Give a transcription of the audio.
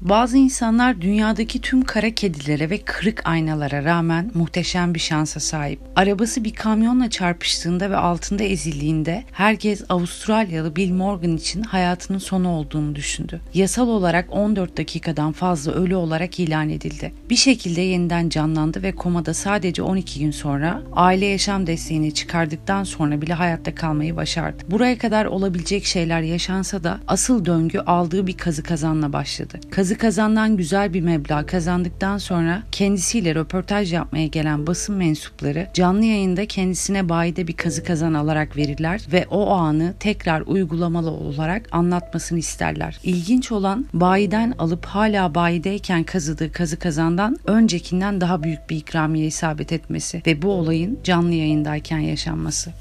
Bazı insanlar dünyadaki tüm kara kedilere ve kırık aynalara rağmen muhteşem bir şansa sahip. Arabası bir kamyonla çarpıştığında ve altında ezildiğinde herkes Avustralyalı Bill Morgan için hayatının sonu olduğunu düşündü. Yasal olarak 14 dakikadan fazla ölü olarak ilan edildi. Bir şekilde yeniden canlandı ve komada sadece 12 gün sonra aile yaşam desteğini çıkardıktan sonra bile hayatta kalmayı başardı. Buraya kadar olabilecek şeyler yaşansa da asıl döngü aldığı bir kazı kazanla başladı. Kazı kazandan güzel bir meblağ kazandıktan sonra kendisiyle röportaj yapmaya gelen basın mensupları canlı yayında kendisine bayide bir kazı kazan alarak verirler ve o anı tekrar uygulamalı olarak anlatmasını isterler. İlginç olan bayiden alıp hala bayideyken kazıdığı kazı kazandan öncekinden daha büyük bir ikramiye isabet etmesi ve bu olayın canlı yayındayken yaşanması.